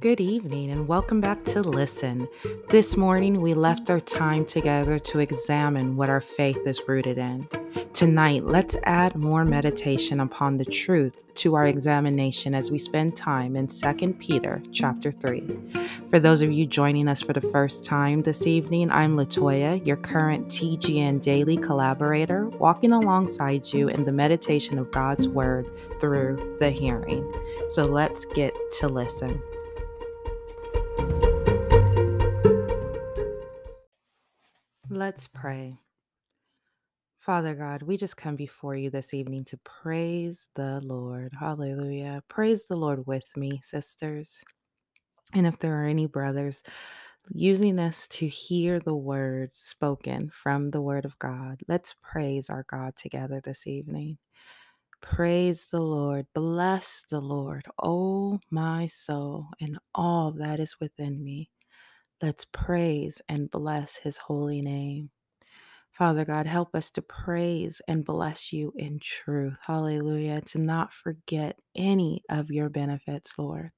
Good evening and welcome back to Listen. This morning we left our time together to examine what our faith is rooted in. Tonight, let's add more meditation upon the truth to our examination as we spend time in 2 Peter chapter 3. For those of you joining us for the first time this evening, I'm Latoya, your current TGN daily collaborator, walking alongside you in the meditation of God's word through the hearing. So let's get to listen. Let's pray. Father God, we just come before you this evening to praise the Lord. Hallelujah. Praise the Lord with me, sisters. And if there are any brothers using us to hear the word spoken from the word of God, let's praise our God together this evening. Praise the Lord. Bless the Lord, oh my soul, and all that is within me. Let's praise and bless his holy name. Father God, help us to praise and bless you in truth. Hallelujah. To not forget any of your benefits, Lord.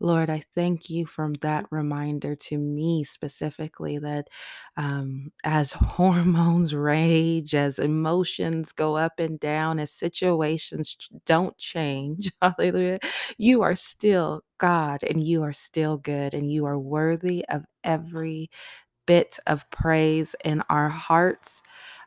Lord, I thank you for that reminder to me specifically that um, as hormones rage, as emotions go up and down, as situations don't change, hallelujah, you are still God and you are still good and you are worthy of every bit of praise in our hearts.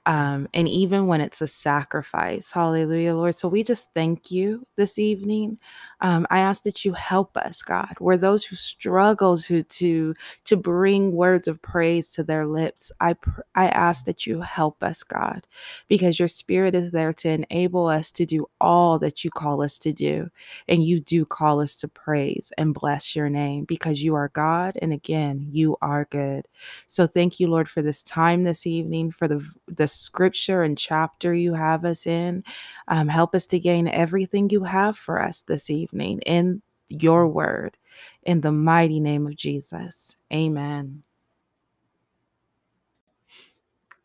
Um, and even when it's a sacrifice, hallelujah, Lord. So we just thank you this evening. Um, I ask that you help us, God. We're those who struggle to to to bring words of praise to their lips. I pr- I ask that you help us, God, because your Spirit is there to enable us to do all that you call us to do, and you do call us to praise and bless your name because you are God, and again, you are good. So thank you, Lord, for this time this evening, for the, the scripture and chapter you have us in. Um, help us to gain everything you have for us this evening in your word. In the mighty name of Jesus. Amen.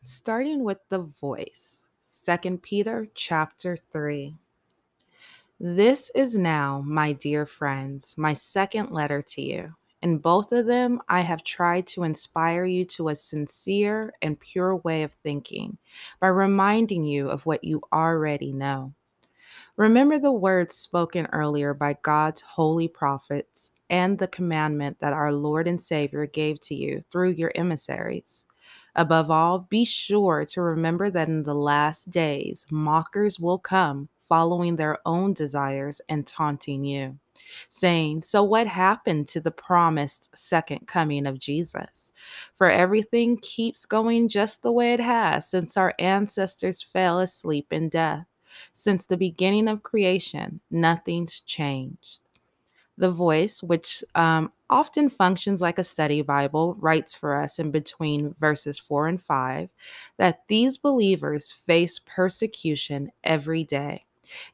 Starting with the voice, Second Peter chapter 3. This is now, my dear friends, my second letter to you. In both of them, I have tried to inspire you to a sincere and pure way of thinking by reminding you of what you already know. Remember the words spoken earlier by God's holy prophets and the commandment that our Lord and Savior gave to you through your emissaries. Above all, be sure to remember that in the last days, mockers will come following their own desires and taunting you saying, So what happened to the promised second coming of Jesus? For everything keeps going just the way it has since our ancestors fell asleep in death. Since the beginning of creation, nothing's changed. The voice, which um, often functions like a study Bible, writes for us in between verses 4 and 5 that these believers face persecution every day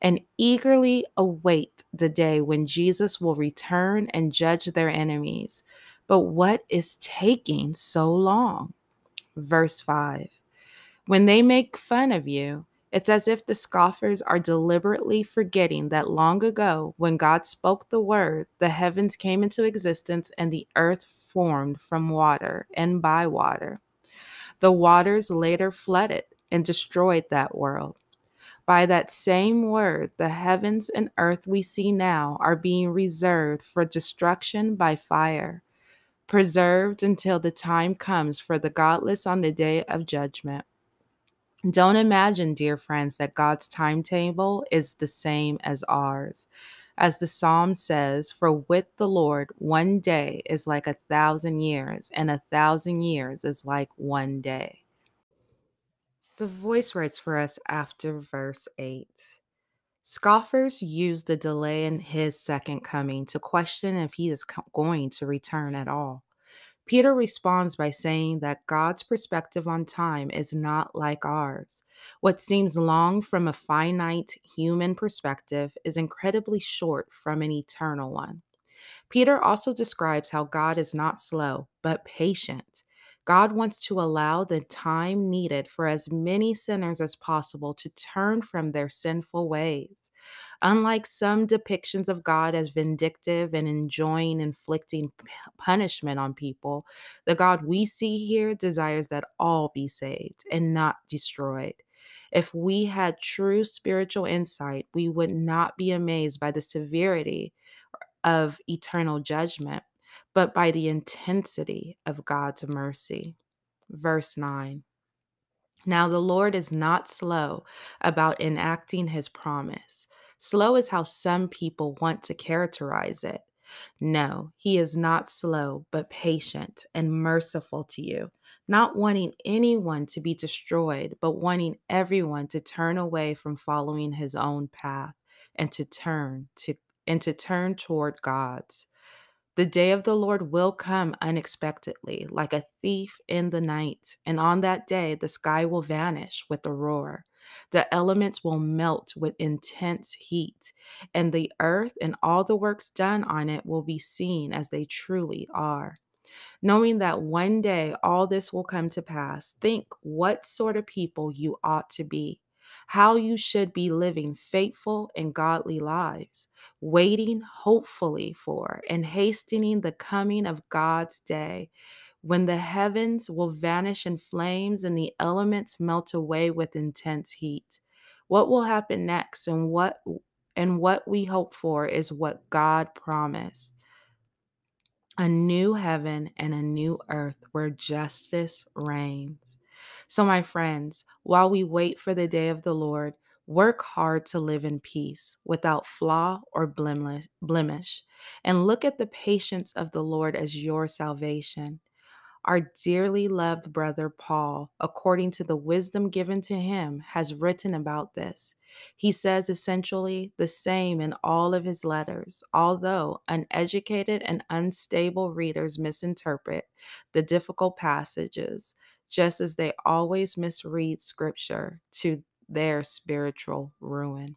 and eagerly await the day when Jesus will return and judge their enemies. But what is taking so long? Verse 5 When they make fun of you, it's as if the scoffers are deliberately forgetting that long ago, when God spoke the word, the heavens came into existence and the earth formed from water and by water. The waters later flooded and destroyed that world. By that same word, the heavens and earth we see now are being reserved for destruction by fire, preserved until the time comes for the godless on the day of judgment. Don't imagine, dear friends, that God's timetable is the same as ours. As the psalm says, for with the Lord, one day is like a thousand years, and a thousand years is like one day. The voice writes for us after verse 8. Scoffers use the delay in his second coming to question if he is going to return at all. Peter responds by saying that God's perspective on time is not like ours. What seems long from a finite human perspective is incredibly short from an eternal one. Peter also describes how God is not slow, but patient God wants to allow the time needed for as many sinners as possible to turn from their sinful ways. Unlike some depictions of God as vindictive and enjoying inflicting punishment on people, the God we see here desires that all be saved and not destroyed. If we had true spiritual insight, we would not be amazed by the severity of eternal judgment, but by the intensity of God's mercy. Verse 9. Now, the Lord is not slow about enacting his promise. Slow is how some people want to characterize it. No, he is not slow, but patient and merciful to you, not wanting anyone to be destroyed, but wanting everyone to turn away from following his own path and to turn to and to turn toward God's. The day of the Lord will come unexpectedly, like a thief in the night. And on that day, the sky will vanish with a roar. The elements will melt with intense heat, and the earth and all the works done on it will be seen as they truly are. Knowing that one day all this will come to pass, think what sort of people you ought to be how you should be living faithful and godly lives, waiting hopefully for and hastening the coming of God's day when the heavens will vanish in flames and the elements melt away with intense heat. What will happen next and what and what we hope for is what God promised. A new heaven and a new earth where justice reigns. So, my friends, while we wait for the day of the Lord, work hard to live in peace without flaw or blemish, and look at the patience of the Lord as your salvation. Our dearly loved brother Paul, according to the wisdom given to him, has written about this. He says essentially the same in all of his letters, although uneducated and unstable readers misinterpret the difficult passages, just as they always misread scripture to their spiritual ruin.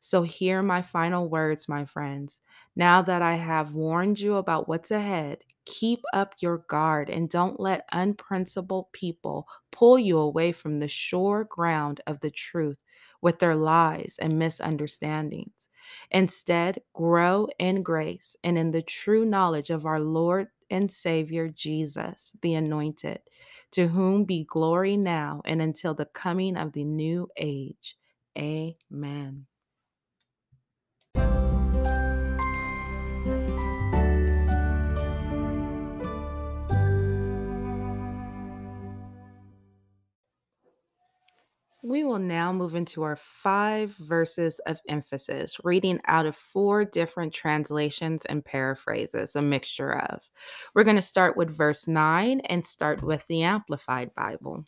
So, hear my final words, my friends. Now that I have warned you about what's ahead, keep up your guard and don't let unprincipled people pull you away from the sure ground of the truth with their lies and misunderstandings. Instead, grow in grace and in the true knowledge of our Lord and Savior Jesus, the Anointed, to whom be glory now and until the coming of the new age. Amen. We will now move into our five verses of emphasis, reading out of four different translations and paraphrases, a mixture of. We're going to start with verse 9 and start with the Amplified Bible.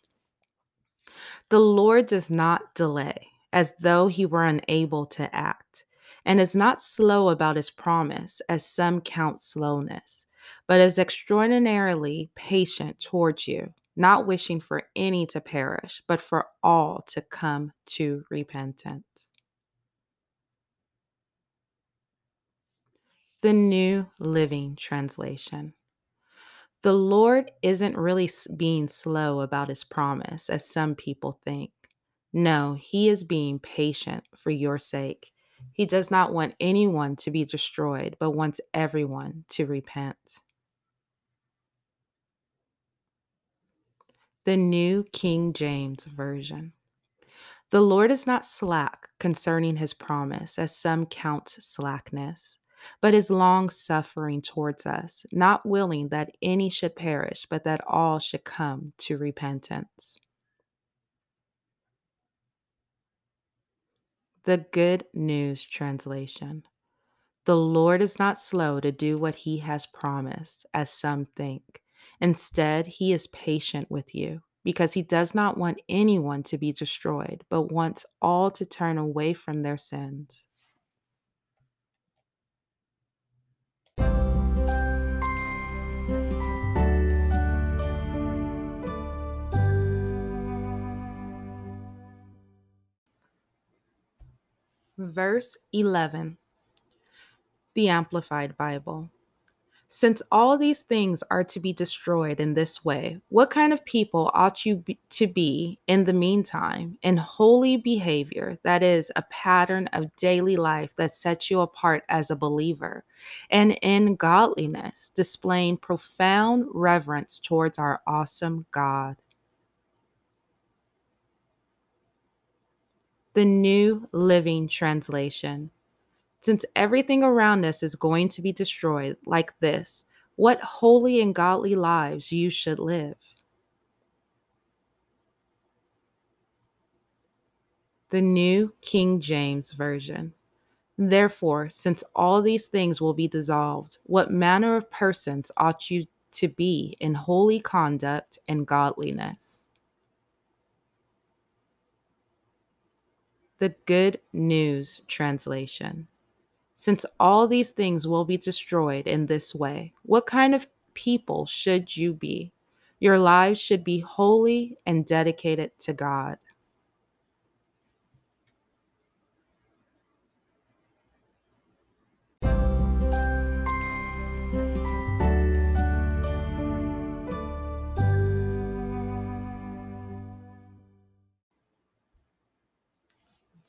The Lord does not delay, as though he were unable to act, and is not slow about his promise, as some count slowness, but is extraordinarily patient towards you not wishing for any to perish, but for all to come to repentance. The New Living Translation. The Lord isn't really being slow about his promise, as some people think. No, he is being patient for your sake. He does not want anyone to be destroyed, but wants everyone to repent. The New King James Version. The Lord is not slack concerning his promise, as some count slackness, but is long suffering towards us, not willing that any should perish, but that all should come to repentance. The Good News Translation. The Lord is not slow to do what he has promised, as some think Instead, he is patient with you because he does not want anyone to be destroyed, but wants all to turn away from their sins. Verse 11, the Amplified Bible. Since all these things are to be destroyed in this way, what kind of people ought you be, to be in the meantime in holy behavior, that is, a pattern of daily life that sets you apart as a believer, and in godliness, displaying profound reverence towards our awesome God? The New Living Translation. Since everything around us is going to be destroyed like this, what holy and godly lives you should live. The New King James Version. Therefore, since all these things will be dissolved, what manner of persons ought you to be in holy conduct and godliness? The Good News Translation. Since all these things will be destroyed in this way, what kind of people should you be? Your lives should be holy and dedicated to God.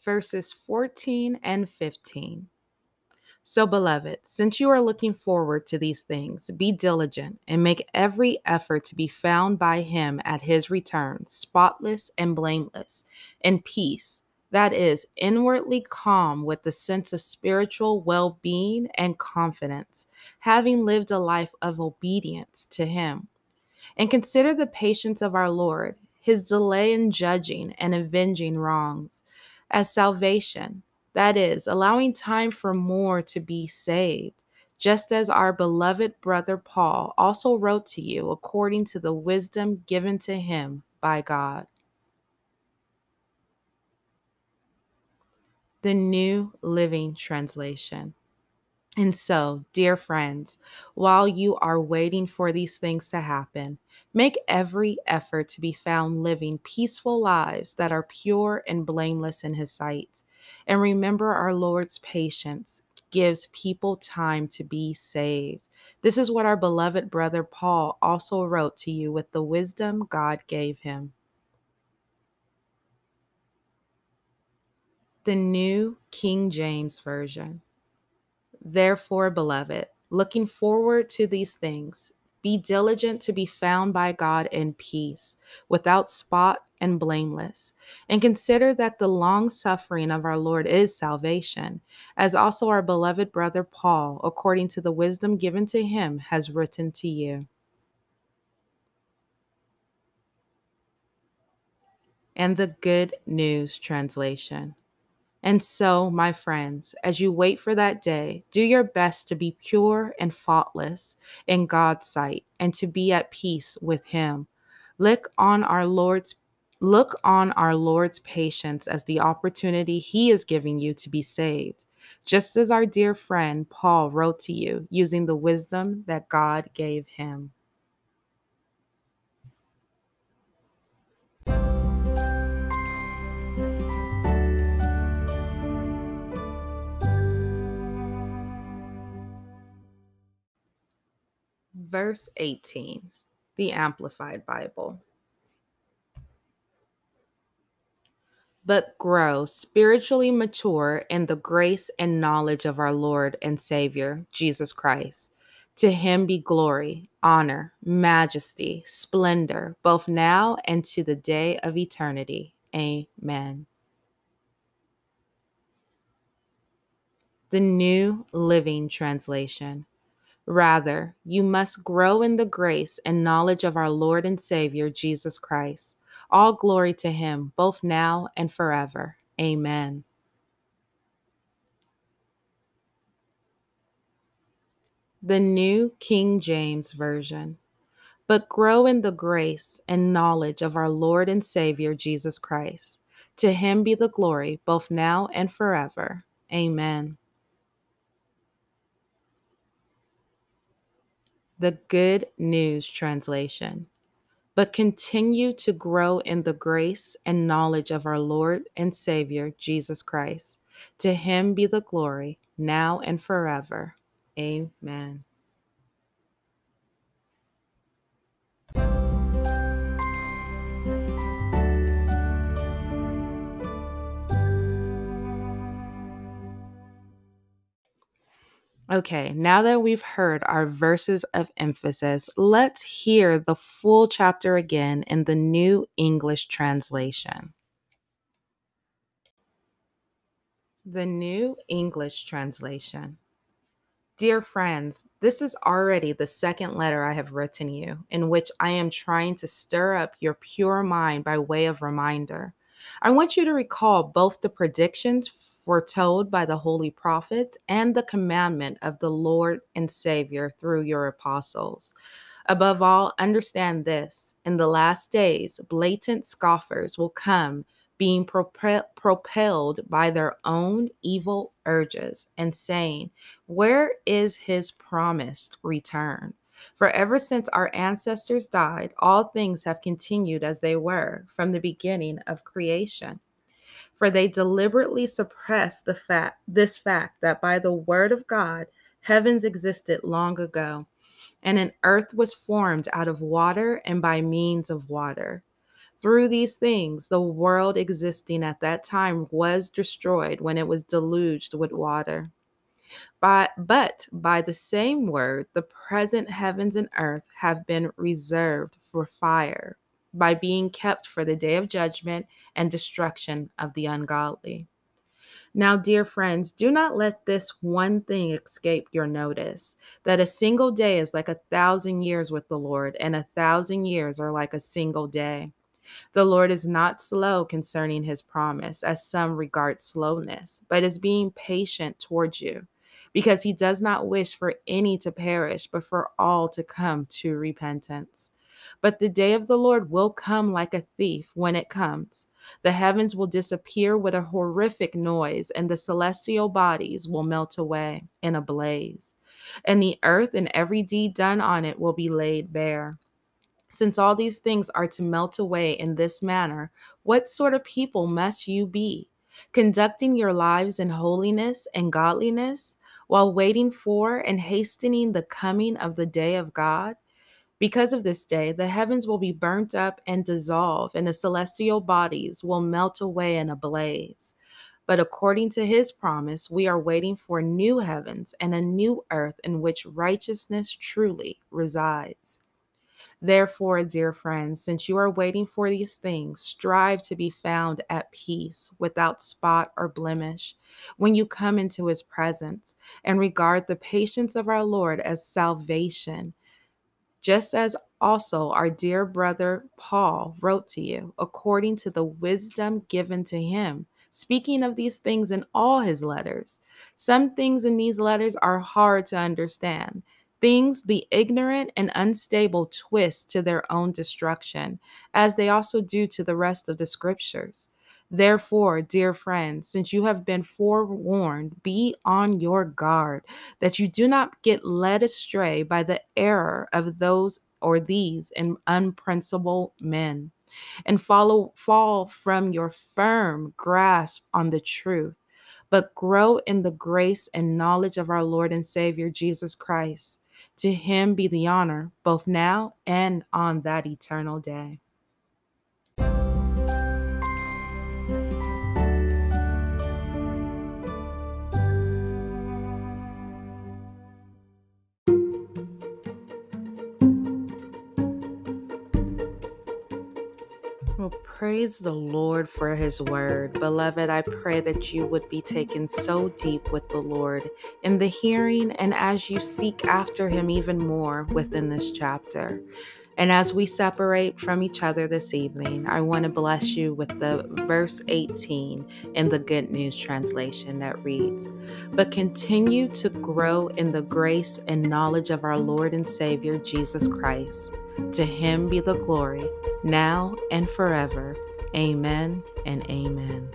Verses 14 and 15. So, beloved, since you are looking forward to these things, be diligent and make every effort to be found by him at his return, spotless and blameless, in peace, that is, inwardly calm with the sense of spiritual well being and confidence, having lived a life of obedience to him. And consider the patience of our Lord, his delay in judging and avenging wrongs, as salvation that is, allowing time for more to be saved, just as our beloved brother Paul also wrote to you according to the wisdom given to him by God. The New Living Translation. And so, dear friends, while you are waiting for these things to happen, make every effort to be found living peaceful lives that are pure and blameless in His sight. And remember our Lord's patience gives people time to be saved. This is what our beloved brother Paul also wrote to you with the wisdom God gave him. The New King James Version. Therefore, beloved, looking forward to these things, be diligent to be found by God in peace, without spot and blameless. And consider that the long suffering of our Lord is salvation, as also our beloved brother Paul, according to the wisdom given to him, has written to you. And the Good News Translation. And so, my friends, as you wait for that day, do your best to be pure and faultless in God's sight and to be at peace with him. Look on our Lord's look on our Lord's patience as the opportunity he is giving you to be saved, just as our dear friend Paul wrote to you using the wisdom that God gave him. Verse 18, the Amplified Bible. But grow spiritually mature in the grace and knowledge of our Lord and Savior, Jesus Christ. To him be glory, honor, majesty, splendor, both now and to the day of eternity. Amen. The New Living Translation. Rather, you must grow in the grace and knowledge of our Lord and Savior, Jesus Christ. All glory to him, both now and forever. Amen. The New King James Version. But grow in the grace and knowledge of our Lord and Savior, Jesus Christ. To him be the glory, both now and forever. Amen. The Good News Translation. But continue to grow in the grace and knowledge of our Lord and Savior, Jesus Christ. To him be the glory, now and forever. Amen. Okay, now that we've heard our verses of emphasis, let's hear the full chapter again in the New English Translation. The New English Translation. Dear friends, this is already the second letter I have written you, in which I am trying to stir up your pure mind by way of reminder. I want you to recall both the predictions foretold by the holy prophets and the commandment of the Lord and Savior through your apostles. Above all, understand this in the last days, blatant scoffers will come, being propel- propelled by their own evil urges, and saying, Where is his promised return? For ever since our ancestors died, all things have continued as they were from the beginning of creation for they deliberately suppress the fact this fact that by the word of God heavens existed long ago and an earth was formed out of water and by means of water. Through these things the world existing at that time was destroyed when it was deluged with water. But, but by the same word the present heavens and earth have been reserved for fire by being kept for the day of judgment and destruction of the ungodly. Now, dear friends, do not let this one thing escape your notice that a single day is like a thousand years with the Lord, and a thousand years are like a single day. The Lord is not slow concerning his promise, as some regard slowness, but is being patient towards you, because he does not wish for any to perish, but for all to come to repentance. But the day of the Lord will come like a thief when it comes. The heavens will disappear with a horrific noise, and the celestial bodies will melt away in a blaze. And the earth and every deed done on it will be laid bare. Since all these things are to melt away in this manner, what sort of people must you be? Conducting your lives in holiness and godliness, while waiting for and hastening the coming of the day of God? Because of this day, the heavens will be burnt up and dissolve, and the celestial bodies will melt away in a blaze. But according to his promise, we are waiting for new heavens and a new earth in which righteousness truly resides. Therefore, dear friends, since you are waiting for these things, strive to be found at peace without spot or blemish when you come into his presence, and regard the patience of our Lord as salvation just as also our dear brother Paul wrote to you, according to the wisdom given to him, speaking of these things in all his letters. Some things in these letters are hard to understand. Things the ignorant and unstable twist to their own destruction, as they also do to the rest of the scriptures. Therefore, dear friends, since you have been forewarned, be on your guard that you do not get led astray by the error of those or these unprincipled men and follow fall from your firm grasp on the truth but grow in the grace and knowledge of our Lord and Savior Jesus Christ. To him be the honor both now and on that eternal day praise the Lord for his word. Beloved, I pray that you would be taken so deep with the Lord in the hearing and as you seek after him even more within this chapter. And as we separate from each other this evening, I want to bless you with the verse 18 in the Good News translation that reads But continue to grow in the grace and knowledge of our Lord and Savior Jesus Christ. To him be the glory, now and forever. Amen and amen.